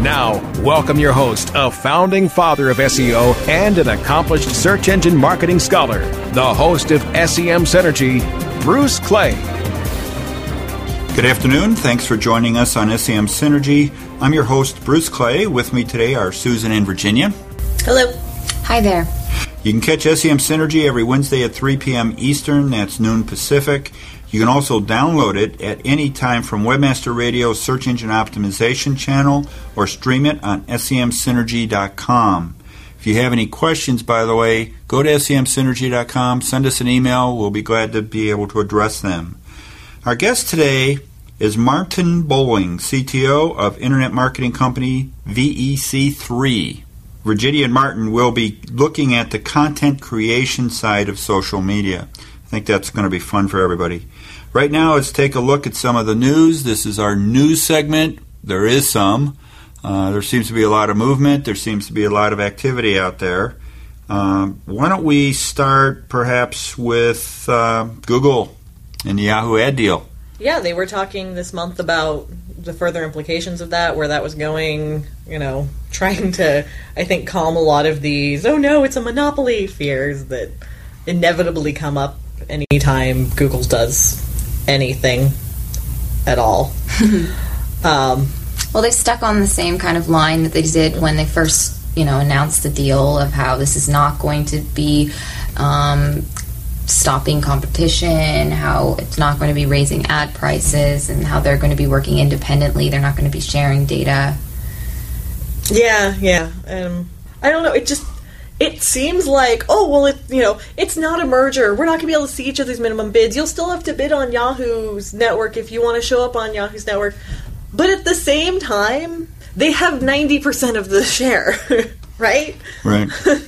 Now, welcome your host, a founding father of SEO and an accomplished search engine marketing scholar, the host of SEM Synergy, Bruce Clay. Good afternoon. Thanks for joining us on SEM Synergy. I'm your host, Bruce Clay. With me today are Susan and Virginia. Hello. Hi there. You can catch SEM Synergy every Wednesday at 3 p.m. Eastern, that's noon Pacific. You can also download it at any time from Webmaster Radio's Search Engine Optimization channel or stream it on semsynergy.com. If you have any questions, by the way, go to semsynergy.com, send us an email. We'll be glad to be able to address them. Our guest today is Martin Bowling, CTO of Internet Marketing Company VEC3. Virginia and Martin will be looking at the content creation side of social media. I think that's going to be fun for everybody. Right now, let's take a look at some of the news. This is our news segment. There is some. Uh, there seems to be a lot of movement. There seems to be a lot of activity out there. Um, why don't we start perhaps with uh, Google and the Yahoo ad deal? Yeah, they were talking this month about the further implications of that, where that was going, you know, trying to, I think, calm a lot of these, oh no, it's a monopoly fears that inevitably come up anytime Google does anything at all. um, well, they stuck on the same kind of line that they did when they first, you know, announced the deal of how this is not going to be um, stopping competition, how it's not going to be raising ad prices, and how they're going to be working independently. They're not going to be sharing data. Yeah, yeah. Um, I don't know. It just it seems like oh well it you know it's not a merger. We're not going to be able to see each other's minimum bids. You'll still have to bid on yahoo's network if you want to show up on yahoo's network. But at the same time they have 90% of the share right? Right.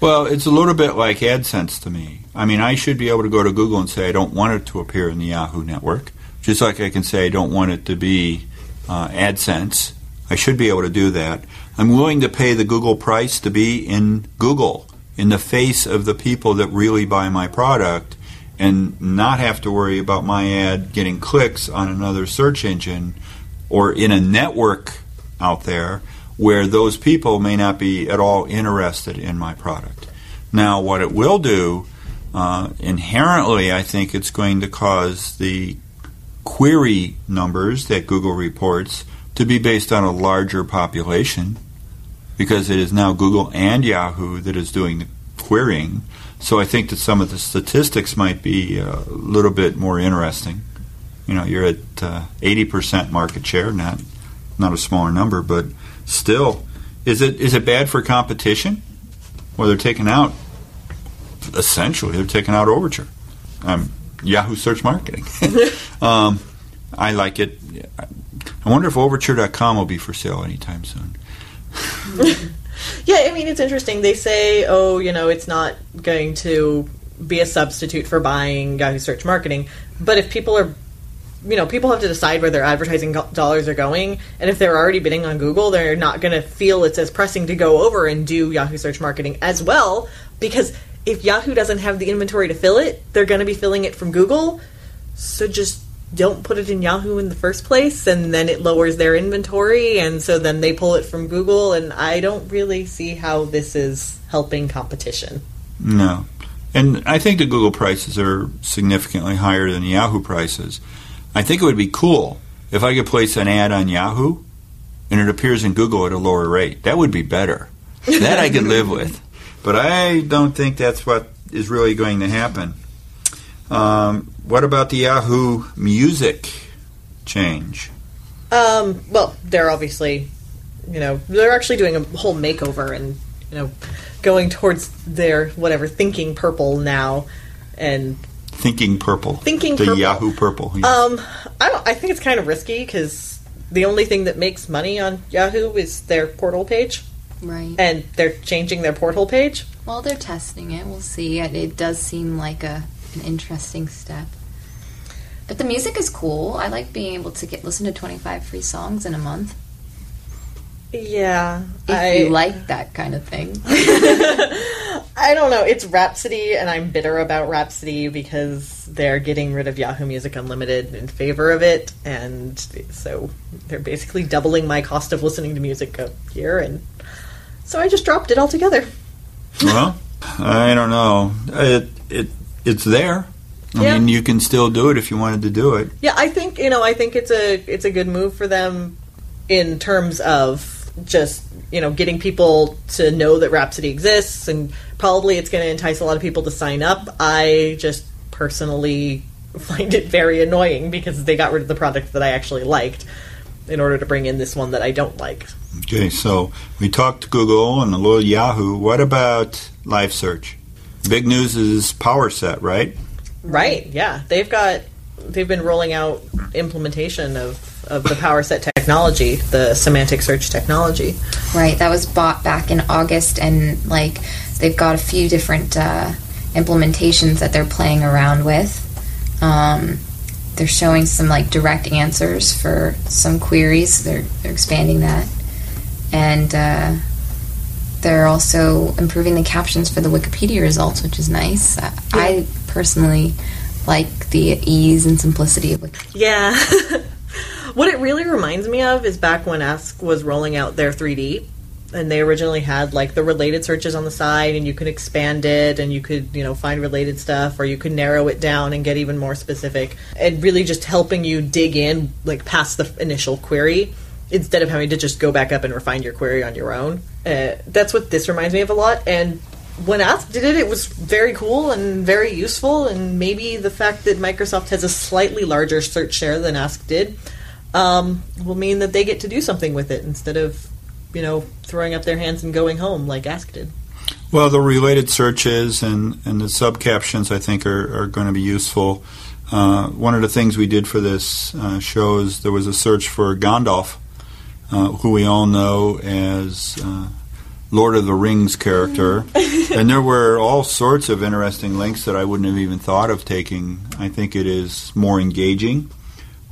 Well it's a little bit like adsense to me. I mean i should be able to go to google and say i don't want it to appear in the yahoo network just like i can say i don't want it to be uh, adsense. I should be able to do that I'm willing to pay the Google price to be in Google, in the face of the people that really buy my product, and not have to worry about my ad getting clicks on another search engine or in a network out there where those people may not be at all interested in my product. Now, what it will do, uh, inherently, I think it's going to cause the query numbers that Google reports to be based on a larger population because it is now Google and Yahoo that is doing the querying. So I think that some of the statistics might be a little bit more interesting. You know, you're at uh, 80% market share, not not a smaller number, but still, is it is it bad for competition? Well, they're taking out essentially they're taking out Overture, um, Yahoo Search Marketing. um, I like it. I wonder if Overture.com will be for sale anytime soon. yeah, I mean, it's interesting. They say, oh, you know, it's not going to be a substitute for buying Yahoo Search Marketing. But if people are, you know, people have to decide where their advertising dollars are going. And if they're already bidding on Google, they're not going to feel it's as pressing to go over and do Yahoo Search Marketing as well. Because if Yahoo doesn't have the inventory to fill it, they're going to be filling it from Google. So just don't put it in Yahoo in the first place, and then it lowers their inventory, and so then they pull it from Google. And I don't really see how this is helping competition. No. And I think the Google prices are significantly higher than Yahoo prices. I think it would be cool if I could place an ad on Yahoo and it appears in Google at a lower rate. That would be better. That I could live with. But I don't think that's what is really going to happen. Um, what about the Yahoo Music change? Um, well, they're obviously, you know, they're actually doing a whole makeover and, you know, going towards their whatever thinking purple now, and thinking purple, thinking the purple. Yahoo purple. Yes. Um, I don't. I think it's kind of risky because the only thing that makes money on Yahoo is their portal page, Right. And they're changing their portal page. Well, they're testing it. We'll see. It, it does seem like a an interesting step. But the music is cool. I like being able to get listen to 25 free songs in a month. Yeah. If I, you like that kind of thing. I don't know. It's Rhapsody, and I'm bitter about Rhapsody because they're getting rid of Yahoo Music Unlimited in favor of it, and so they're basically doubling my cost of listening to music up here, and so I just dropped it altogether. well, I don't know. It it it's there. I Yeah. mean, you can still do it if you wanted to do it. Yeah, I think you know. I think it's a it's a good move for them in terms of just you know getting people to know that Rhapsody exists, and probably it's going to entice a lot of people to sign up. I just personally find it very annoying because they got rid of the product that I actually liked in order to bring in this one that I don't like. Okay, so we talked to Google and a little Yahoo. What about Live Search? Big news is Powerset, right? Right? Yeah, they've got they've been rolling out implementation of of the Powerset technology, the semantic search technology. Right, that was bought back in August, and like they've got a few different uh, implementations that they're playing around with. Um, they're showing some like direct answers for some queries. They're they're expanding that, and uh, they're also improving the captions for the Wikipedia results, which is nice. Uh, I I personally like the ease and simplicity of Wikipedia. Yeah. what it really reminds me of is back when Ask was rolling out their 3D and they originally had like the related searches on the side and you could expand it and you could, you know, find related stuff or you could narrow it down and get even more specific and really just helping you dig in like past the initial query instead of having to just go back up and refine your query on your own. Uh, that's what this reminds me of a lot and when Ask did it, it was very cool and very useful. And maybe the fact that Microsoft has a slightly larger search share than Ask did um, will mean that they get to do something with it instead of, you know, throwing up their hands and going home like Ask did. Well, the related searches and, and the sub captions, I think, are, are going to be useful. Uh, one of the things we did for this uh, show is there was a search for Gandalf, uh, who we all know as uh, Lord of the Rings character. and there were all sorts of interesting links that I wouldn't have even thought of taking. I think it is more engaging.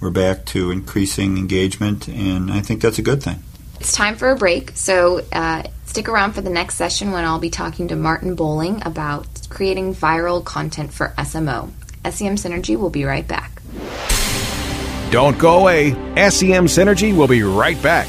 We're back to increasing engagement, and I think that's a good thing. It's time for a break, so uh, stick around for the next session when I'll be talking to Martin Bowling about creating viral content for SMO. SEM Synergy will be right back. Don't go away. SEM Synergy will be right back.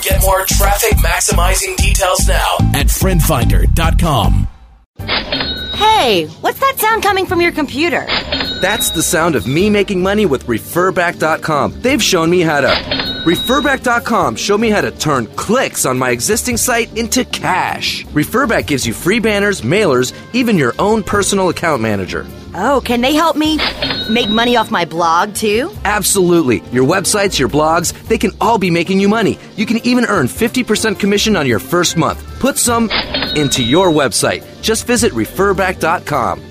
Get more traffic maximizing details now at friendfinder.com. Hey, what's that sound coming from your computer? That's the sound of me making money with referback.com. They've shown me how to. Referback.com show me how to turn clicks on my existing site into cash. Referback gives you free banners, mailers, even your own personal account manager. Oh, can they help me make money off my blog too? Absolutely. Your websites, your blogs, they can all be making you money. You can even earn 50% commission on your first month. Put some into your website. Just visit referback.com.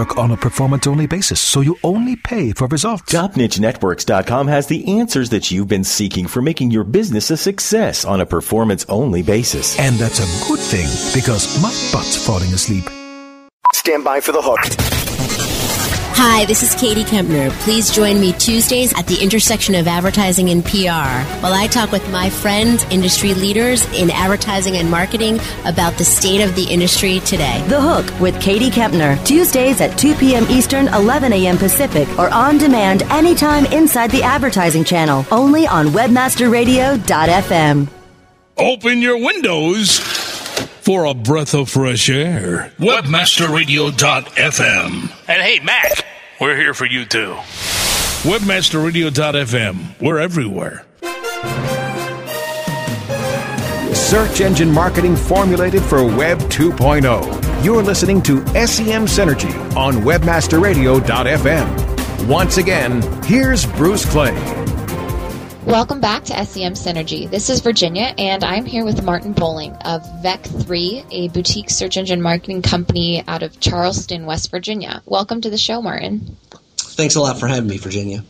work on a performance only basis, so you only pay for results. TopNicheNetworks.com has the answers that you've been seeking for making your business a success on a performance only basis. And that's a good thing because my butt's falling asleep. Stand by for the hook. Hi, this is Katie Kempner. Please join me Tuesdays at the intersection of advertising and PR while I talk with my friends, industry leaders in advertising and marketing about the state of the industry today. The Hook with Katie Kempner, Tuesdays at 2 p.m. Eastern, 11 a.m. Pacific, or on demand anytime inside the advertising channel, only on webmasterradio.fm. Open your windows for a breath of fresh air. Webmasterradio.fm. And hey, Mac, we're here for you too. Webmasterradio.fm. We're everywhere. Search engine marketing formulated for Web 2.0. You're listening to SEM Synergy on WebmasterRadio.fm. Once again, here's Bruce Clay. Welcome back to SEM Synergy. This is Virginia, and I'm here with Martin Bowling of VEC3, a boutique search engine marketing company out of Charleston, West Virginia. Welcome to the show, Martin. Thanks a lot for having me, Virginia.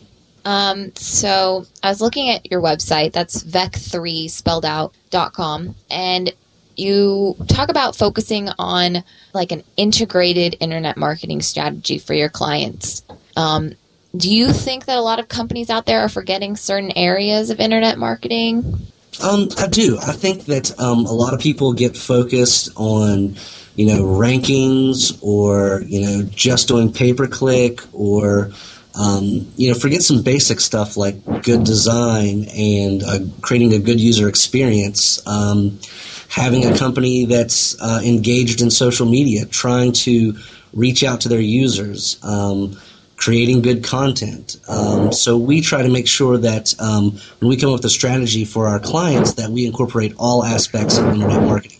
Um, so I was looking at your website. That's vec3 spelled out dot com, and you talk about focusing on like an integrated internet marketing strategy for your clients. Um, do you think that a lot of companies out there are forgetting certain areas of internet marketing? Um, I do. I think that um, a lot of people get focused on, you know, rankings or you know just doing pay per click or um, you know forget some basic stuff like good design and uh, creating a good user experience. Um, having a company that's uh, engaged in social media, trying to reach out to their users. Um, creating good content. Um, so we try to make sure that um, when we come up with a strategy for our clients, that we incorporate all aspects of internet marketing.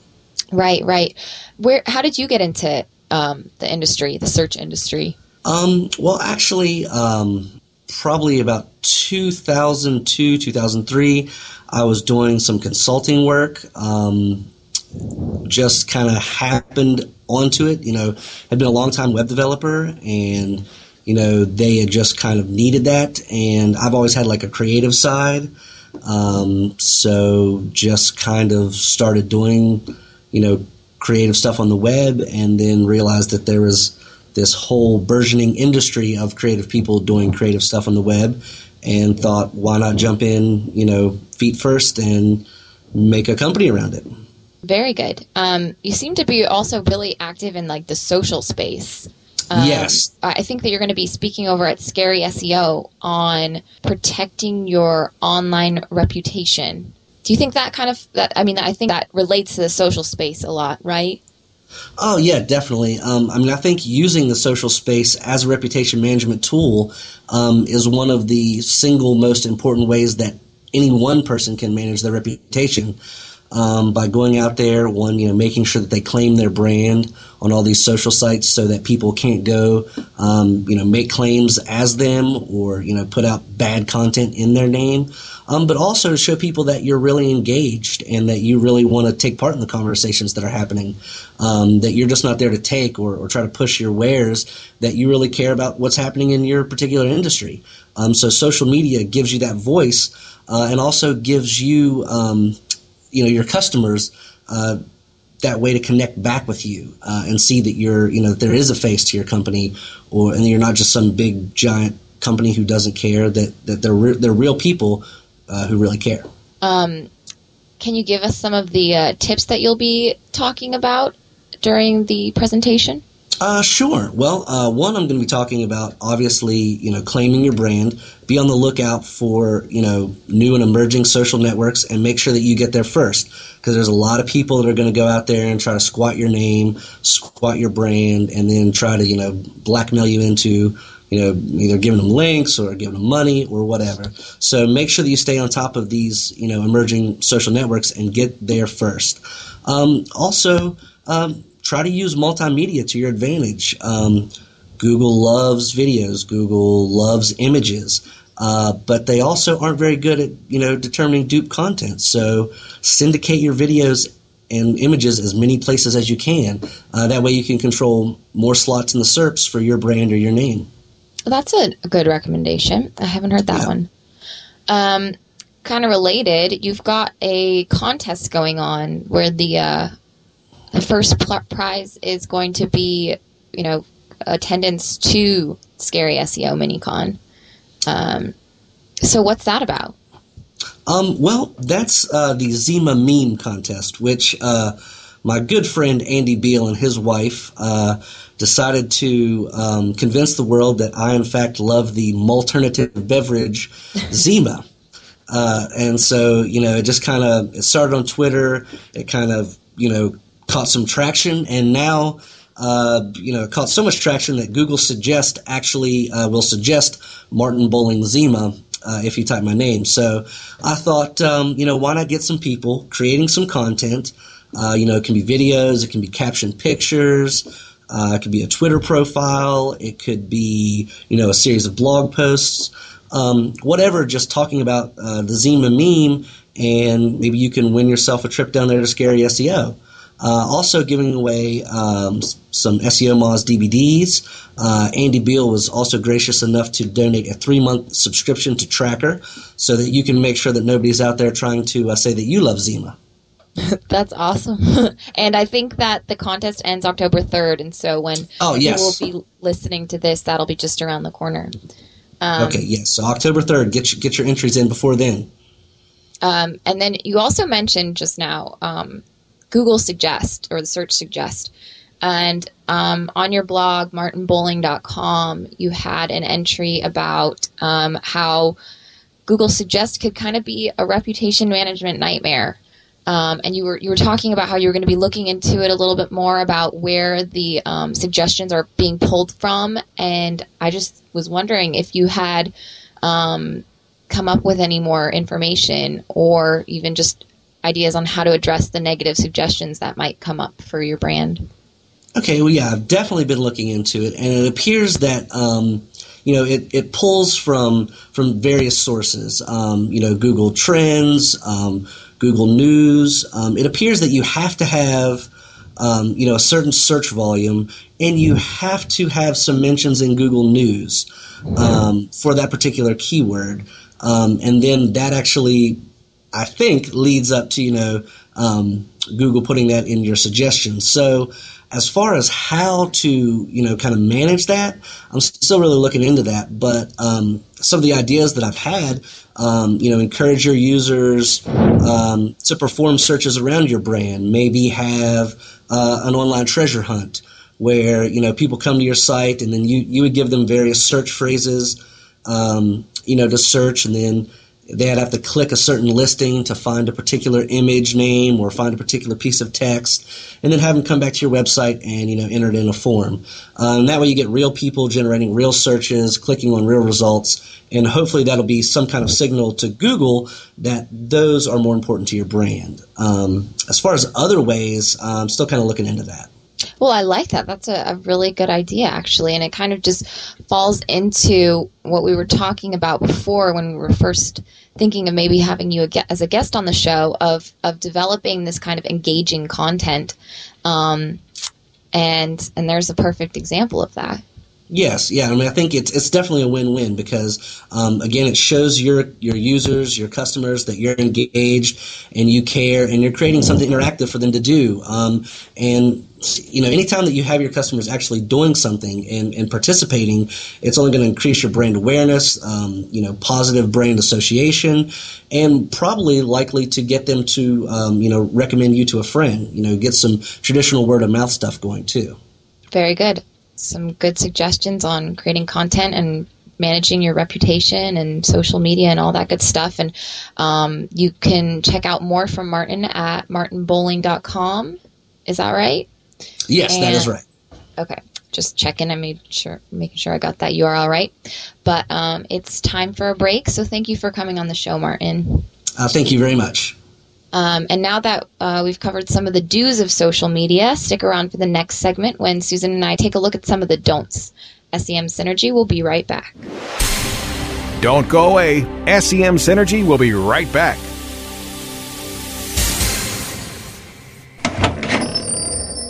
Right, right. Where? How did you get into um, the industry, the search industry? Um, well, actually, um, probably about 2002, 2003, I was doing some consulting work. Um, just kind of happened onto it. You know, I'd been a long time web developer and you know, they had just kind of needed that. And I've always had like a creative side. Um, so just kind of started doing, you know, creative stuff on the web and then realized that there was this whole burgeoning industry of creative people doing creative stuff on the web and thought, why not jump in, you know, feet first and make a company around it. Very good. Um, you seem to be also really active in like the social space. Um, yes. I think that you're going to be speaking over at Scary SEO on protecting your online reputation. Do you think that kind of that? I mean, I think that relates to the social space a lot, right? Oh yeah, definitely. Um, I mean, I think using the social space as a reputation management tool um, is one of the single most important ways that any one person can manage their reputation um, by going out there, one, you know, making sure that they claim their brand on all these social sites so that people can't go, um, you know, make claims as them or, you know, put out bad content in their name. Um, but also to show people that you're really engaged and that you really want to take part in the conversations that are happening. Um, that you're just not there to take or, or, try to push your wares. That you really care about what's happening in your particular industry. Um, so social media gives you that voice uh, and also gives you um, you know your customers uh, that way to connect back with you uh, and see that you're you know that there is a face to your company or and you're not just some big giant company who doesn't care that that they're re- they're real people uh, who really care. Um, can you give us some of the uh, tips that you'll be talking about during the presentation? Uh, sure. Well, uh, one, I'm going to be talking about obviously, you know, claiming your brand. Be on the lookout for, you know, new and emerging social networks and make sure that you get there first. Because there's a lot of people that are going to go out there and try to squat your name, squat your brand, and then try to, you know, blackmail you into, you know, either giving them links or giving them money or whatever. So make sure that you stay on top of these, you know, emerging social networks and get there first. Um, also, um, try to use multimedia to your advantage. Um, Google loves videos. Google loves images. Uh, but they also aren't very good at you know determining dupe content. So syndicate your videos and images as many places as you can. Uh, that way you can control more slots in the SERPs for your brand or your name. That's a good recommendation. I haven't heard that yeah. one. Um, kind of related, you've got a contest going on where the uh, the first pl- prize is going to be, you know, attendance to Scary SEO MiniCon. Um, so what's that about? Um, well, that's uh, the Zima meme contest, which uh, my good friend Andy Beal and his wife uh, decided to um, convince the world that I, in fact, love the alternative beverage Zima. Uh, and so, you know, it just kind of it started on Twitter. It kind of, you know, caught some traction, and now. Uh, you know, caught so much traction that Google Suggest actually uh, will suggest Martin Bowling Zima uh, if you type my name. So I thought, um, you know, why not get some people creating some content? Uh, you know, it can be videos, it can be captioned pictures, uh, it could be a Twitter profile, it could be, you know, a series of blog posts, um, whatever, just talking about uh, the Zima meme, and maybe you can win yourself a trip down there to Scary SEO. Uh, also giving away um, some SEOmoz DVDs. Uh, Andy Beal was also gracious enough to donate a three month subscription to Trackur so that you can make sure that nobody's out there trying to uh, say that you love Zima. That's awesome. and I think that the contest ends October 3rd. And so when oh, yes. people will be listening to this, that'll be just around the corner. Um, okay, yes. So October 3rd, get, your, get your entries in before then. Um, and then you also mentioned just now um, Google Suggest or the search Suggest. And um, on your blog, martinbowling.com, you had an entry about um, how Google Suggest could kind of be a reputation management nightmare. Um, and you were you were talking about how you were going to be looking into it a little bit more about where the um, suggestions are being pulled from. And I just was wondering if you had um, come up with any more information or even just ideas on how to address the negative suggestions that might come up for your brand. Okay, well, yeah, I've definitely been looking into it, and it appears that um, you know it, it pulls from from various sources. Um, you know, Google Trends, um, Google News. Um, it appears that you have to have um, you know a certain search volume, and you have to have some mentions in Google News um, for that particular keyword, and then that actually I think leads up to you know um, Google putting that in your suggestions. So as far as how to you know kind of manage that, I'm still really looking into that. But um, some of the ideas that I've had, um, you know, encourage your users um, to perform searches around your brand. Maybe have uh, an online treasure hunt where you know people come to your site and then you you would give them various search phrases, um, you know, to search and then they'd have to click a certain listing to find a particular image name or find a particular piece of text, and then have them come back to your website and you know enter it in a form. Um, that way, you get real people generating real searches, clicking on real results, and hopefully that'll be some kind of signal to Google that those are more important to your brand. Um, as far as other ways, I'm still kind of looking into that. Well, I like that. That's a, a, really good idea, actually. And it kind of just falls into what we were talking about before when we were first thinking of maybe having you as a guest on the show of, of developing this kind of engaging content. Um, and, and there's a perfect example of that. Yes, yeah. I mean, I think it's it's definitely a win-win because um, again, it shows your your users, your customers that you're engaged and you care, and you're creating something interactive for them to do. Um, and you know, anytime that you have your customers actually doing something and, and participating, it's only going to increase your brand awareness, um, you know, positive brand association, and probably likely to get them to um, you know recommend you to a friend. You know, get some traditional word of mouth stuff going too. Very good some good suggestions on creating content and managing your reputation and social media and all that good stuff. And um, you can check out more from Martin at martinbowling.com. Is that right? Yes, and, that is right. Okay. Just checking and made sure, making sure I got that URL right. But um, it's time for a break. So thank you for coming on the show, Martin. Uh, thank you very much. Um, and now that uh, we've covered some of the do's of social media, stick around for the next segment when Susan and I take a look at some of the don'ts. SEM Synergy will be right back. Don't go away. SEM Synergy will be right back.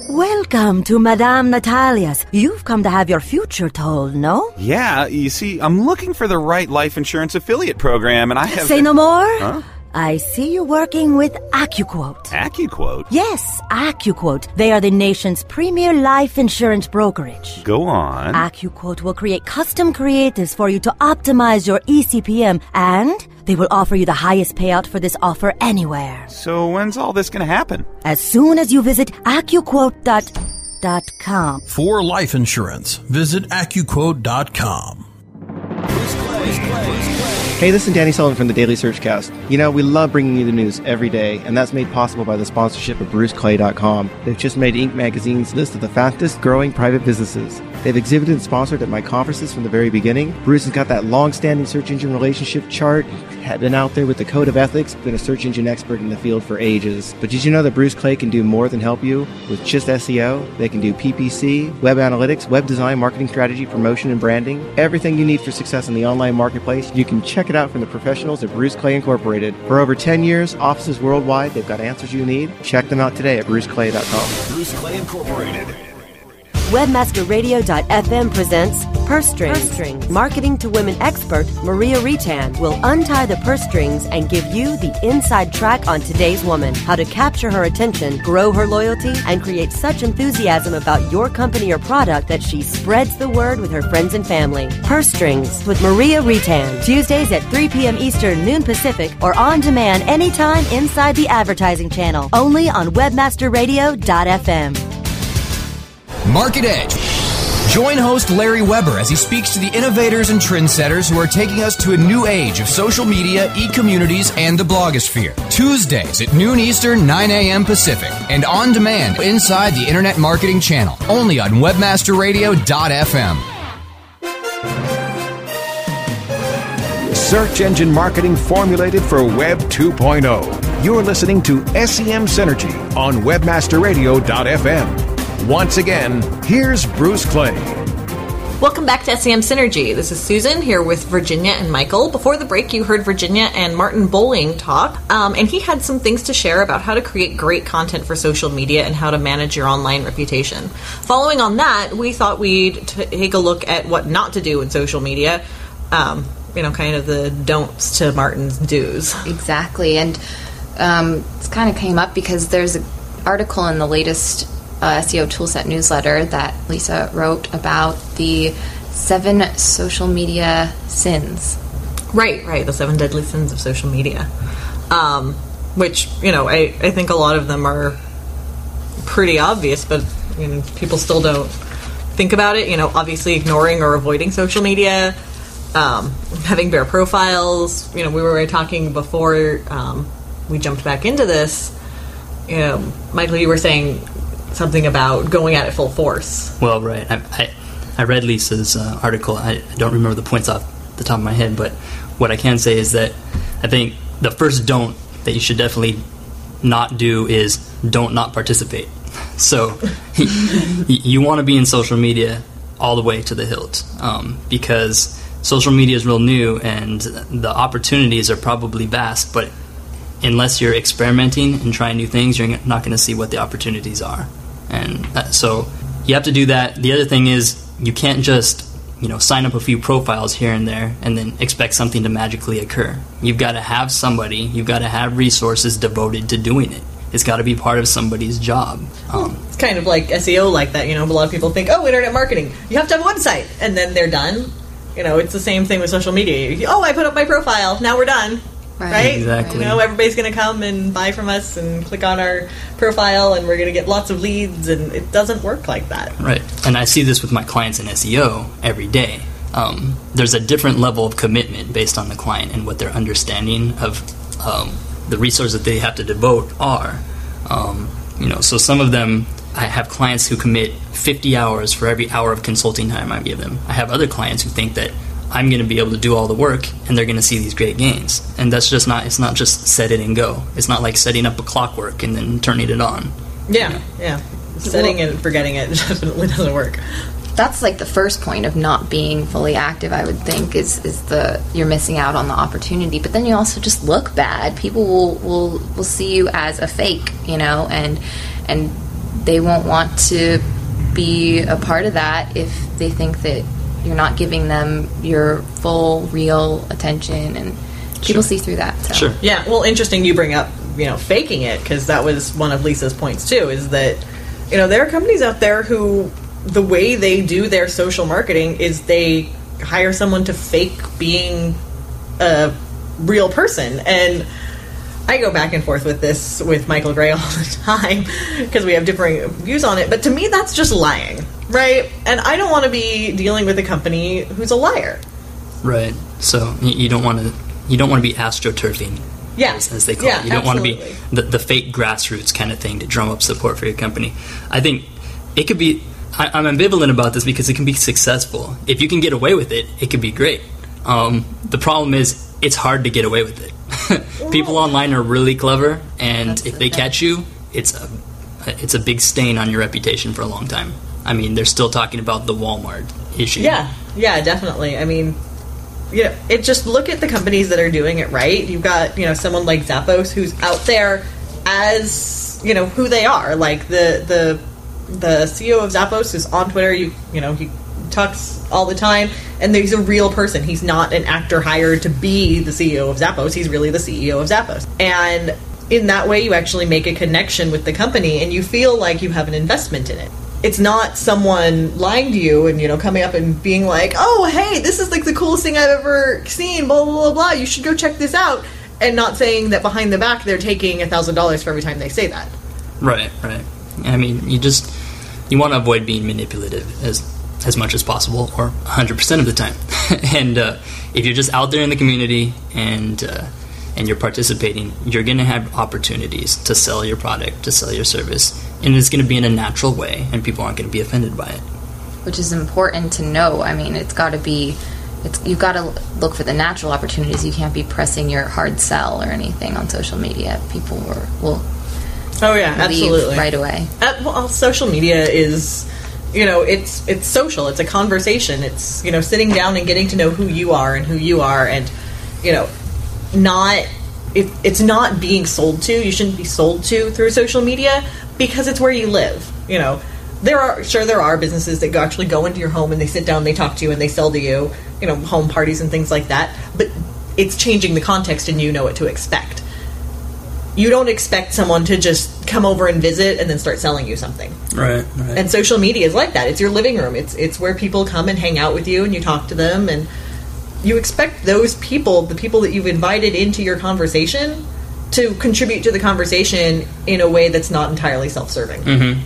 Welcome to Madame Natalia's. You've come to have your future told, no? Yeah, you see, I'm looking for the right life insurance affiliate program, and I have. Say no more? Huh? I see you working with AccuQuote. AccuQuote? Yes, AccuQuote. They are the nation's premier life insurance brokerage. Go on. AccuQuote will create custom creatives for you to optimize your eCPM and they will offer you the highest payout for this offer anywhere. So when's all this going to happen? As soon as you visit AccuQuote.com. For life insurance, visit AccuQuote.com. Hey, this is Danny Sullivan from the Daily Searchcast. You know, we love bringing you the news every day, and that's made possible by the sponsorship of BruceClay.com. They've just made Inc. magazine's list of the fastest growing private businesses. They've exhibited and sponsored at my conferences from the very beginning. Bruce has got that long standing search engine relationship chart, had been out there with the code of ethics, been a search engine expert in the field for ages. But did you know that Bruce Clay can do more than help you with just SEO? They can do PPC, web analytics, web design, marketing strategy, promotion, and branding. Everything you need for success in the online marketplace, you can check it out from the professionals at Bruce Clay Incorporated. For over 10 years, offices worldwide, they've got answers you need. Check them out today at bruceclay.com. Bruce Clay Incorporated. Webmasterradio.fm presents Purse Strings. Purse Strings. Marketing to Women expert Maria Retan will untie the purse strings and give you the inside track on today's woman. How to capture her attention, grow her loyalty, and create such enthusiasm about your company or product that she spreads the word with her friends and family. Purse Strings with Maria Retan. Tuesdays at 3 p.m. Eastern, noon Pacific, or on demand anytime inside the advertising channel. Only on WebmasterRadio.fm. Market Edge. Join host Larry Weber as he speaks to the innovators and trendsetters who are taking us to a new age of social media, e communities, and the blogosphere. Tuesdays at noon Eastern, 9 a.m. Pacific, and on demand inside the Internet Marketing Channel, only on WebmasterRadio.fm. Search engine marketing formulated for Web 2.0. You're listening to SEM Synergy on WebmasterRadio.fm. Once again, here's Bruce Clay. Welcome back to SEM Synergy. This is Susan here with Virginia and Michael. Before the break, you heard Virginia and Martin Bowling talk, um, and he had some things to share about how to create great content for social media and how to manage your online reputation. Following on that, we thought we'd t- take a look at what not to do in social media. Um, you know, kind of the don'ts to Martin's do's. Exactly, and um, it's kind of came up because there's an article in the latest uh, SEO Toolset newsletter that Lisa wrote about the seven social media sins. Right, right. The seven deadly sins of social media. Um, which, you know, I, I think a lot of them are pretty obvious, but you know, people still don't think about it. You know, obviously ignoring or avoiding social media, um, having bare profiles. You know, we were talking before um, we jumped back into this. You know, Michael, you were saying something about going at it full force. Well, right. I, I, I read Lisa's uh, article. I, I don't remember the points off the top of my head, but what I can say is that I think the first don't that you should definitely not do is don't not participate. So you want to be in social media all the way to the hilt um, because social media is real new and the opportunities are probably vast, but unless you're experimenting and trying new things, you're not going to see what the opportunities are. And uh, so you have to do that. The other thing is you can't just you know sign up a few profiles here and there and then expect something to magically occur. You've got to have somebody. You've got to have resources devoted to doing it. It's got to be part of somebody's job. Um, it's kind of like SEO, like that. You know, a lot of people think, oh, internet marketing, you have to have a website, and then they're done. You know, it's the same thing with social media. Oh, I put up my profile. Now we're done. Right. right? Exactly. You know, everybody's going to come and buy from us and click on our profile, and we're going to get lots of leads, and it doesn't work like that. Right. And I see this with my clients in SEO every day. Um, there's a different level of commitment based on the client and what their understanding of um, the resources that they have to devote are. Um, you know, so some of them, I have clients who commit 50 hours for every hour of consulting time I give them. I have other clients who think that I'm going to be able to do all the work and they're going to see these great gains. And that's just not, it's not just set it and go. It's not like setting up a clockwork and then turning it on. Yeah, yeah. Setting Well- it and forgetting it definitely doesn't work. That's like the first point of not being fully active. I would think is is the you're missing out on the opportunity. But then you also just look bad. People will will will see you as a fake, you know, and and they won't want to be a part of that if they think that you're not giving them your full real attention and people see through that. So. Sure. Yeah, well, interesting you bring up, you know, faking it because that was one of Lisa's points too. Is that you know there are companies out there who the way they do their social marketing is they hire someone to fake being a real person and. I go back and forth with this with Michael Gray all the time because we have differing views on it. But to me, that's just lying, right? And I don't want to be dealing with a company who's a liar. Right. So you don't want to you don't want to be astroturfing. Yes, As, as they call Yeah, it. You don't want to be absolutely. the, the fake grassroots kind of thing to drum up support for your company. I think it could be. I, I'm ambivalent about this because it can be successful. If you can get away with it, it could be great. Um, the problem is it's hard to get away with it. People online are really clever, and if they catch you, it's a it's a big stain on your reputation for a long time. I mean, they're still talking about the Walmart issue. Yeah, yeah, definitely. I mean, you know, it just look at the companies that are doing it right. You've got you know someone like Zappos who's out there as you know who they are. Like the the the CEO of Zappos is on Twitter. You you know he talks all the time, and he's a real person. He's not an actor hired to be the CEO of Zappos. He's really the CEO of Zappos, and in that way, you actually make a connection with the company, and you feel like you have an investment in it it's not someone lying to you and you know coming up and being like, "Oh, hey, this is like the coolest thing I've ever seen." Blah blah blah blah. You should go check this out, and not saying that behind the back they're taking a thousand dollars for every time they say that. Right, right. I mean, you just you want to avoid being manipulative as as much as possible, or 100% of the time. and uh, if you're just out there in the community and uh, and you're participating, you're going to have opportunities to sell your product, to sell your service, and it's going to be in a natural way, and people aren't going to be offended by it. which is important to know. I mean, it's got to be, it's you've got to look for the natural opportunities. You can't be pressing your hard sell or anything on social media. People will, will Oh yeah, leave absolutely. right away. Uh, well, social media is, you know, it's it's social. It's a conversation. It's you know sitting down and getting to know who you are and who you are, and you know, not it, it's not being sold to. You shouldn't be sold to through social media because it's where you live. You know, there are sure there are businesses that go, actually go into your home and they sit down, they talk to you, and they sell to you. You know, home parties and things like that. But it's changing the context, and you know what to expect you don't expect someone to just come over and visit and then start selling you something. Right, right. And social media is like that. It's your living room. It's it's where people come and hang out with you and you talk to them and you expect those people, the people that you've invited into your conversation, to contribute to the conversation in a way that's not entirely self-serving. hmm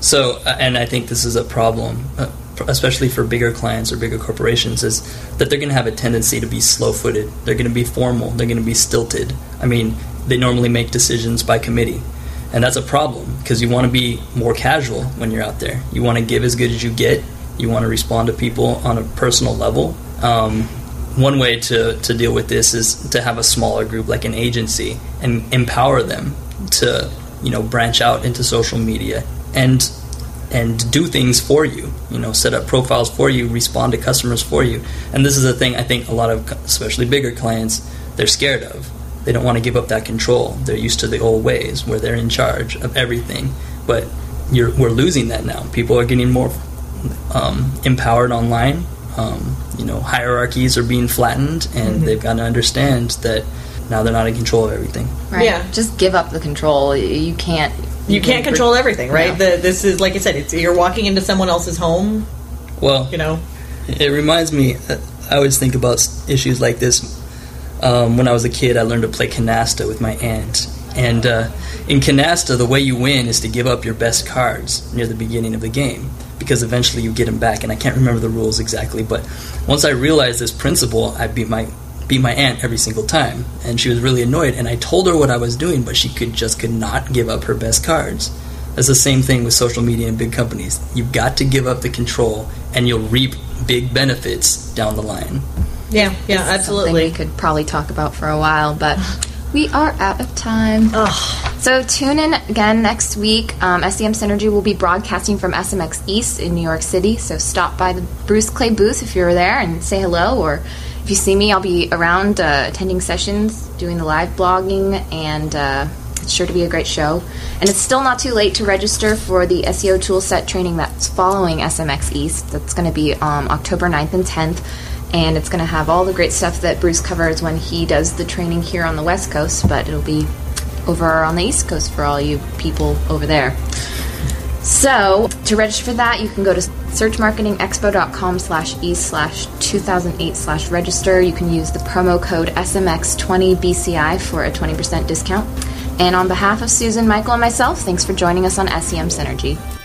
So, uh, and I think this is a problem, uh, especially for bigger clients or bigger corporations, is that they're going to have a tendency to be slow-footed. They're going to be formal. They're going to be stilted. I mean, they normally make decisions by committee, and that's a problem because you want to be more casual when you're out there. You want to give as good as you get. You want to respond to people on a personal level. Um, one way to, to deal with this is to have a smaller group like an agency and empower them to you know branch out into social media and and do things for you you know set up profiles for you respond to customers for you. And this is a thing i think a lot of especially bigger clients they're scared of. They don't want to give up that control. They're used to the old ways where they're in charge of everything. But we're losing that now. People are getting more um, empowered online um, you know hierarchies are being flattened and Mhm. they've got to understand that now they're not in control of everything Right. Yeah. Just give up the control. You can't. You can't control everything, right? No. The, this is like I said, it's you're walking into someone else's home. Well, you know, it reminds me. uh, I always think about issues like this. Um, when I was a kid, I learned to play canasta with my aunt, and uh, in canasta, the way you win is to give up your best cards near the beginning of the game because eventually you get them back. And I can't remember the rules exactly, but once I realized this principle, I beat my beat my aunt every single time, and she was really annoyed. And I told her what I was doing, but she could just could not give up her best cards. That's the same thing with social media and big companies. You've got to give up the control, and you'll reap big benefits down the line. Yeah, yeah, absolutely. we could probably talk about for a while, but we are out of time. So tune in again next week. Um, SEM Synergy will be broadcasting from SMX East in New York City. So stop by the Bruce Clay booth if you're there and say hello. Or if you see me, I'll be around uh, attending sessions, doing the live blogging, and uh, it's sure to be a great show. And it's still not too late to register for the SEO toolset training that's following SMX East. That's going to be um, October 9th and 10th. And it's going to have all the great stuff that Bruce covers when he does the training here on the West Coast, but it'll be over on the East Coast for all you people over there. So, to register for that, you can go to searchmarketingexpo.com slash e slash 2008 slash register. You can use the promo code SMX20BCI for a 20% discount. And on behalf of Susan, Michael, and myself, thanks for joining us on SEM Synergy.